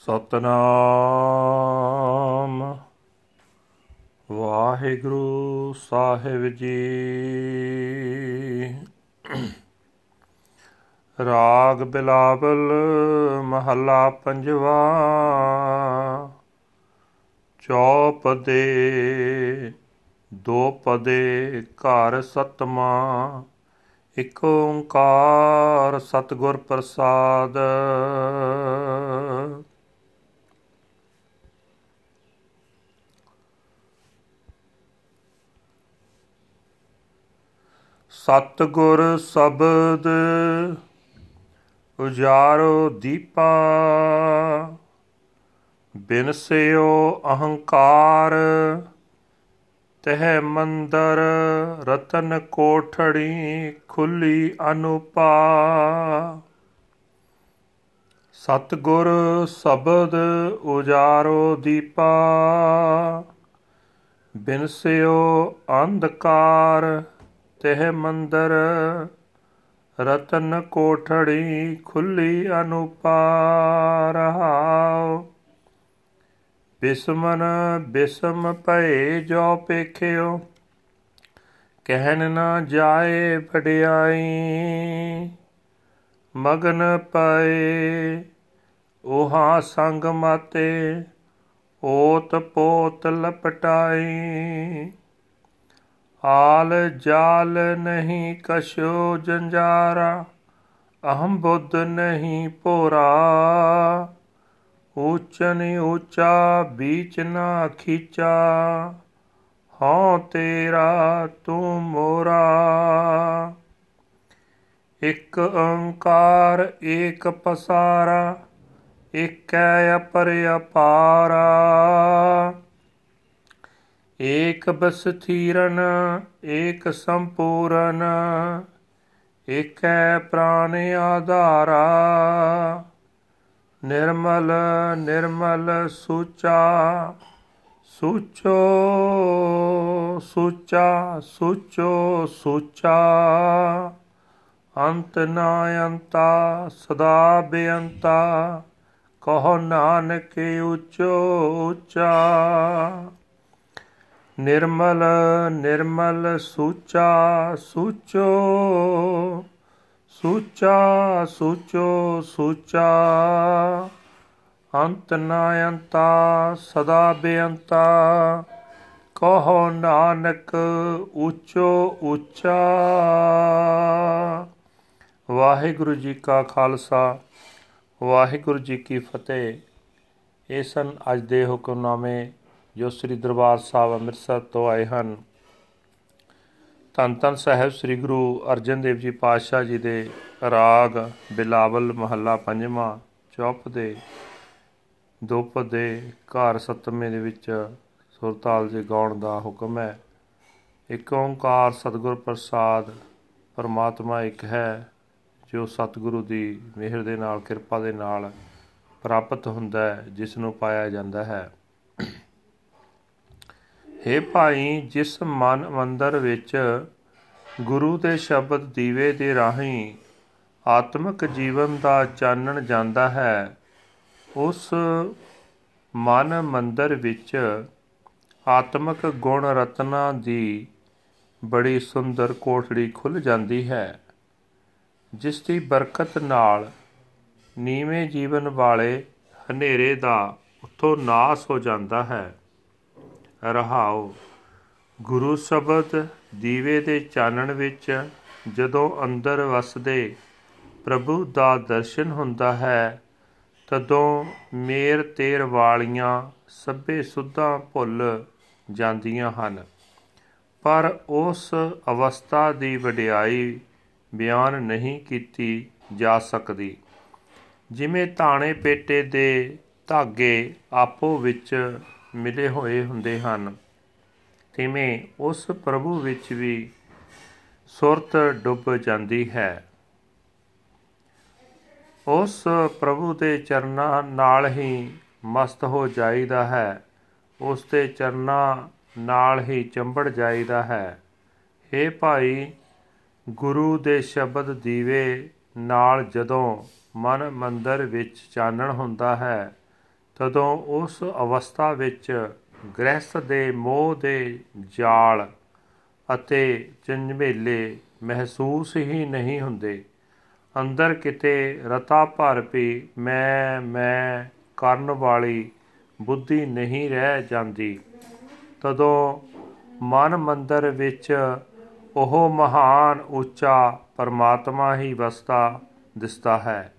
ਸਤਨਾਮ। ਵਾਹਿਗੁਰੂ ਸਾਹਿਬ ਜੀ। ਰਾਗ ਬਿਲਾਵਲ ਮਹੱਲਾ ਪੰਜਵਾ। ਚੌਪਦੇ ਦੋ ਪਦੇ ਘਰ ਸਤਮਾ। ਇਕ ਓੰਕਾਰ ਸਤਗੁਰ ਪ੍ਰਸਾਦ। ਸਤਗੁਰ ਸ਼ਬਦ ਉਜਾਰੋ ਦੀਪਾ ਬਿਨਸਿਓ ਅਹੰਕਾਰ, ਤਹ ਮੰਦਰ ਰਤਨ ਕੋਠੜੀ ਖੁੱਲੀ ਅਨੁਪਾ। ਸਤਗੁਰ ਸ਼ਬਦ ਉਜਾਰੋ ਦੀਪਾ ਬਿਨਸਿਓ ਅੰਧਕਾਰ ਤਹ ਮੰਦਰ, ਰਤਨ ਕੋਠੜੀ ਖੁੱਲੀ ਅਨੁਪਾ ਰਹਾਉ ਬਿਸਮਨ, ਬਿਸਮ ਭਏ ਜੋ ਪੇਖਿਓ ਕਹਿਨ ਨਾ ਜਾਏ ਵਡਿਆਈ। ਮਗਨ ਪਏ, ਉਹਾ ਸੰਗ ਮਾਤੇ, ਓਤ ਪੋਤ ਲਪਟਾਈ। ਆਲ ਜਾਲ ਨਹੀਂ ਕਸ਼ੋ ਜੰਜਾਰਾ, ਅਹੰ ਬੁੱਧ ਨਹੀਂ ਭੋਰਾ। ਊਚਨ ਊਚਾ ਬੀਚ ਨਾ ਖੀਚਾ, ਹਉ ਤੇਰਾ ਤੂੰ ਮੋਰਾ। ਇਕ ਓੰਕਾਰ ਏਕ ਪਸਾਰਾ, ਏਕੈ ਅਪਰ ਅਪਾਰਾ। ਏਕ ਬਸਥੀਰਨ ਏਕ ਸੰਪੂਰਨ, ਏਕੈ ਪ੍ਰਾਨ ਆਧਾਰਾ। ਨਿਰਮਲ ਨਿਰਮਲ ਸੂਚਾ, ਸੂਚੋ ਸੂਚਾ ਸੂਚੋ, ਸੂਚਾ। ਅੰਤ ਨਾ ਅੰਤਾ ਸਦਾ ਬੇਅੰਤਾ, ਕਹੋ ਨਾਨਕ ਉਚੋ ਉਚਾ। ਨਿਰਮਲ ਨਿਰਮਲ ਸੂਚਾ ਸੂਚੋ ਸੂਚਾ ਸੂਚੋ ਸੂਚਾ। ਅੰਤ ਨਾ ਅੰਤਾ ਸਦਾ ਬੇਅੰਤਾ। ਕਹੋ ਨਾਨਕ ਉਚੋ ਉਚਾ। ਵਾਹਿਗੁਰੂ ਜੀ ਕਾ ਖਾਲਸਾ, ਵਾਹਿਗੁਰੂ ਜੀ ਕੀ ਫਤਿਹ। ਇਹ ਸਨ ਅੱਜ ਦੇ ਹੁਕਮਨਾਮੇ ਜੋ ਸ੍ਰੀ ਦਰਬਾਰ ਸਾਹਿਬ ਅੰਮ੍ਰਿਤਸਰ ਤੋਂ ਆਏ ਹਨ। ਧੰਨ ਧੰਨ ਸਾਹਿਬ ਸ੍ਰੀ ਗੁਰੂ ਅਰਜਨ ਦੇਵ ਜੀ ਪਾਤਸ਼ਾਹ ਜੀ ਦੇ ਰਾਗ, ਬਿਲਾਵਲ, ਮਹੱਲਾ ਪੰਜਵਾਂ ਚੌਪ ਦੇ ਦੋਪ ਦੇ ਘਰ ਸਤਮੇ ਦੇ ਵਿੱਚ ਸੁਰਤਾਲ ਜੀ ਗਾਉਣ ਦਾ ਹੁਕਮ ਹੈ। ਇੱਕ ਓੰਕਾਰ ਸਤਿਗੁਰ ਪ੍ਰਸਾਦ ਪਰਮਾਤਮਾ ਇੱਕ ਹੈ, ਜੋ ਸਤਿਗੁਰੂ ਦੀ ਮਿਹਰ ਦੇ ਨਾਲ, ਕਿਰਪਾ ਦੇ ਨਾਲ ਪ੍ਰਾਪਤ ਹੁੰਦਾ ਹੈ, ਜਿਸ ਨੂੰ ਪਾਇਆ ਜਾਂਦਾ ਹੈ। ਹੇ ਭਾਈ, ਜਿਸ ਮਨ ਮੰਦਰ ਵਿੱਚ ਗੁਰੂ ਦੇ ਸ਼ਬਦ ਦੀਵੇ ਦੇ ਰਾਹੀਂ ਆਤਮਿਕ ਜੀਵਨ ਦਾ ਚਾਨਣ ਜਾਂਦਾ ਹੈ, ਉਸ ਮਨ ਮੰਦਰ ਵਿੱਚ ਆਤਮਿਕ ਗੁਣ ਰਤਨਾ ਦੀ ਬੜੀ ਸੁੰਦਰ ਕੋਠੜੀ ਖੁੱਲ ਜਾਂਦੀ ਹੈ, ਜਿਸ ਦੀ ਬਰਕਤ ਨਾਲ ਨੀਵੇਂ ਜੀਵਨ ਵਾਲੇ ਹਨੇਰੇ ਦਾ ਉਥੋਂ ਨਾਸ ਹੋ ਜਾਂਦਾ ਹੈ। ਰਹਾਉ ਗੁਰੂ ਸ਼ਬਦ ਦੀਵੇ ਦੇ ਚਾਨਣ ਵਿੱਚ ਜਦੋਂ ਅੰਦਰ ਵਸਦੇ ਪ੍ਰਭੂ ਦਾ ਦਰਸ਼ਨ ਹੁੰਦਾ ਹੈ, ਤਦੋਂ ਮੇਰ ਤੇਰ ਵਾਲੀਆਂ ਸਭੇ ਸੁੱਧਾਂ ਭੁੱਲ ਜਾਂਦੀਆਂ ਹਨ। ਪਰ ਉਸ ਅਵਸਥਾ ਦੀ ਵਡਿਆਈ ਬਿਆਨ ਨਹੀਂ ਕੀਤੀ ਜਾ ਸਕਦੀ। ਜਿਵੇਂ ਤਾਣੇ ਪੇਟੇ ਦੇ ਧਾਗੇ ਆਪੋ ਵਿੱਚ ਮਿਲੇ ਹੋਏ ਹੁੰਦੇ ਹਨ। ਤਿਵੇਂ ਉਸ ਪ੍ਰਭੂ ਵਿੱਚ ਵੀ ਸੁਰਤ ਡੁੱਬ ਜਾਂਦੀ ਹੈ। ਉਸ ਪ੍ਰਭੂ ਦੇ ਚਰਨਾਂ ਨਾਲ ਹੀ ਮਸਤ ਹੋ ਜਾਈਦਾ ਹੈ। ਉਸ ਦੇ ਚਰਨਾਂ ਨਾਲ ਹੀ ਚੰਬੜ ਜਾਈਦਾ ਹੈ। हे ਭਾਈ, ਗੁਰੂ ਦੇ ਸ਼ਬਦ ਦੀਵੇ ਨਾਲ ਜਦੋਂ ਮਨ ਮੰਦਰ ਵਿੱਚ ਚਾਨਣ ਹੁੰਦਾ ਹੈ ਤਦੋਂ ਉਸ ਅਵਸਥਾ ਵਿੱਚ ਗ੍ਰਹਿਸਥ ਦੇ ਮੋਹ ਦੇ ਜਾਲ ਅਤੇ ਝੰਜੇਲੇ ਮਹਿਸੂਸ ਹੀ ਨਹੀਂ ਹੁੰਦੇ। ਅੰਦਰ ਕਿਤੇ ਰਤਾ ਭਰ ਵੀ ਮੈਂ ਮੈਂ ਕਰਨ ਵਾਲੀ ਬੁੱਧੀ ਨਹੀਂ ਰਹਿ ਜਾਂਦੀ। ਤਦੋਂ ਮਨ ਮੰਦਰ ਵਿੱਚ ਉਹ ਮਹਾਨ ਉੱਚਾ ਪਰਮਾਤਮਾ ਹੀ ਵਸਦਾ ਦਿਸਦਾ ਹੈ।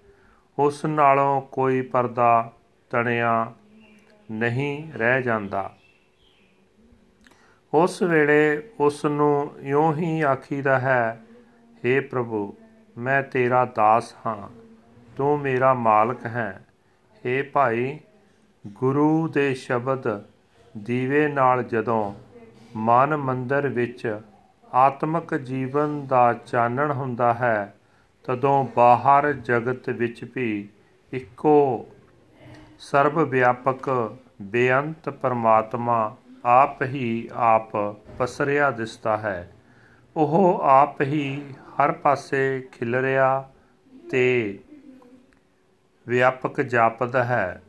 ਉਸ ਨਾਲੋਂ ਕੋਈ ਪਰਦਾ ਤਣਿਆ ਨਹੀਂ ਰਹਿ ਜਾਂਦਾ। ਉਸ ਵੇਲੇ ਉਸ ਨੂੰ ਇਉਂ ਹੀ ਆਖੀਦਾ ਹੈ हे ਪ੍ਰਭੂ, ਮੈਂ ਤੇਰਾ ਦਾਸ ਹਾਂ, ਤੂੰ ਮੇਰਾ ਮਾਲਕ ਹੈ। हे ਭਾਈ, ਗੁਰੂ ਦੇ ਸ਼ਬਦ ਦੀਵੇ ਨਾਲ ਜਦੋਂ ਮਨ ਮੰਦਰ ਵਿੱਚ ਆਤਮਿਕ ਜੀਵਨ ਦਾ ਚਾਨਣ ਹੁੰਦਾ ਹੈ, ਤਦੋਂ ਬਾਹਰ ਜਗਤ ਵਿੱਚ ਵੀ ਇੱਕੋ ਸਰਬ ਵਿਆਪਕ ਬੇਅੰਤ ਪਰਮਾਤਮਾ ਆਪ ਹੀ ਆਪ ਪਸਰਿਆ ਦਿਸਦਾ ਹੈ। ਉਹ ਆਪ ਹੀ ਹਰ ਪਾਸੇ ਖਿਲਰਿਆ ਤੇ ਵਿਆਪਕ ਜਾਪਦਾ ਹੈ।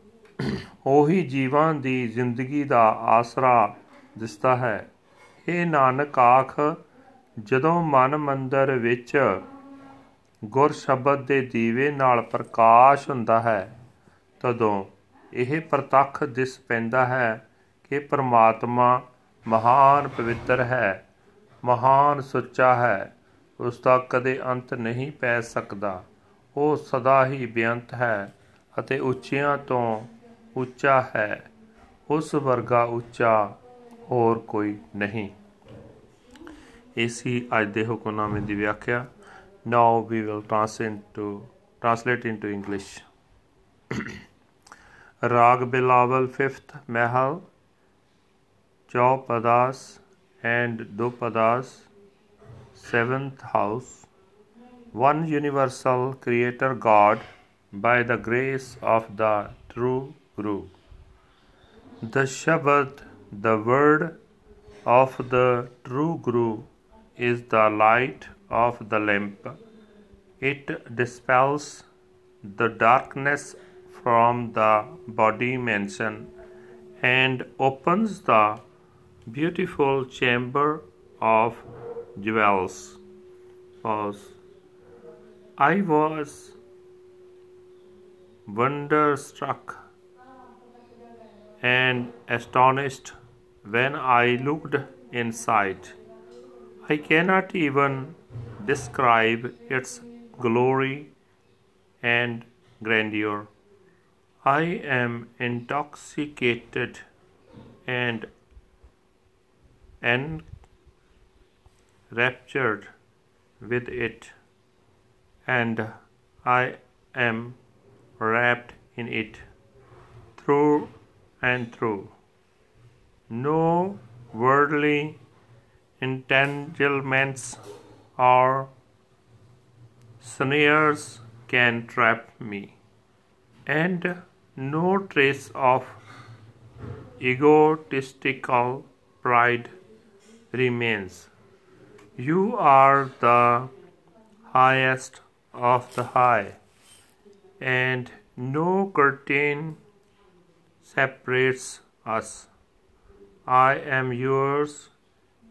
ਉਹੀ ਜੀਵਾਂ ਦੀ ਜ਼ਿੰਦਗੀ ਦਾ ਆਸਰਾ ਦਿਸਦਾ ਹੈ। ਇਹ ਨਾਨਕ ਆਖ, ਜਦੋਂ ਮਨ ਮੰਦਰ ਵਿੱਚ ਗੁਰ ਸ਼ਬਦ ਦੇ ਦੀਵੇ ਨਾਲ ਪ੍ਰਕਾਸ਼ ਹੁੰਦਾ ਹੈ, ਤਦੋਂ ਇਹ ਪ੍ਰਤੱਖ ਦਿਸ ਪੈਂਦਾ ਹੈ ਕਿ ਪ੍ਰਮਾਤਮਾ ਮਹਾਨ ਪਵਿੱਤਰ ਹੈ, ਮਹਾਨ ਸੁੱਚਾ ਹੈ। ਉਸ ਦਾ ਕਦੇ ਅੰਤ ਨਹੀਂ ਪੈ ਸਕਦਾ। ਉਹ ਸਦਾ ਹੀ ਬੇਅੰਤ ਹੈ ਅਤੇ ਉੱਚਿਆਂ ਤੋਂ ਉੱਚਾ ਹੈ। ਉਸ ਵਰਗਾ ਉੱਚਾ ਹੋਰ ਕੋਈ ਨਹੀਂ। ਇਸੀ ਅੱਜ ਦੇ ਹੁਕਮਨਾਮੇ ਦੀ ਵਿਆਖਿਆ। Now we will translate to translate into English Rag Bilawal, fifth Mahal, Chaupadas and Dupadas, seventh house. One universal creator God by the grace of the true Guru. The Shabad, the word of the true Guru, is the light of the lamp. It dispels the darkness from the body mansion and opens the beautiful chamber of jewels. Pause. I was wonderstruck and astonished when I looked inside. I cannot even describe its glory and grandeur. I am intoxicated and enraptured with it, and I am wrapped in it through and through. No worldly entanglements or snares can trap me, and no trace of egotistical pride remains. You are the highest of the high, and no curtain separates us. I am yours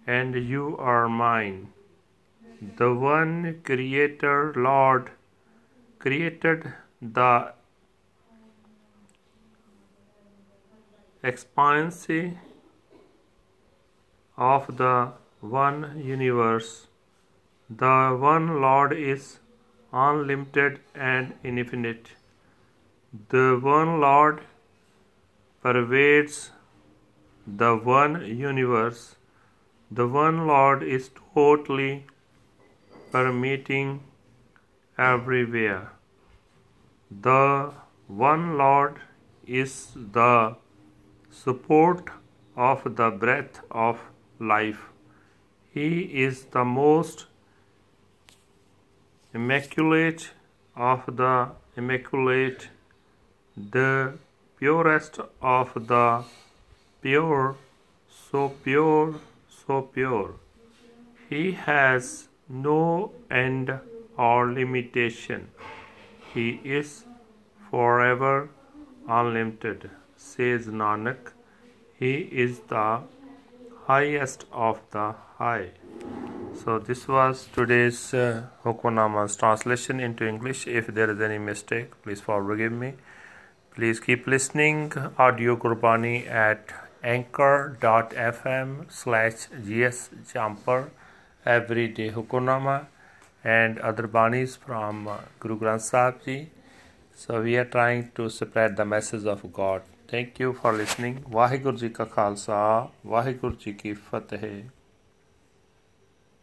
and you are mine. The one Creator Lord created the expanse of the one universe. The one Lord is unlimited and infinite. The one Lord pervades the one universe. The one Lord is totally permeating everywhere. The one Lord is the support of the breath of life. He is the most immaculate of the immaculate, the purest of the pure, so pure, so pure. He has no end or limitation. He is forever unlimited. Says Nanak, He is the highest of the high. So this was today's uh, Hukunama's translation into English. If there is any mistake, please forgive me. Please keep listening audio Gurbani at anchor.fm slash gsjumper everyday Hukunama and other banis from Guru Granth Sahib Ji. So we are trying to spread the message of God. Thank you for listening Waheguru ji ਕਾ ਖਾਲਸਾ ਵਾਹਿਗੁਰੂ ਜੀ ਕੀ ਫਤਿਹ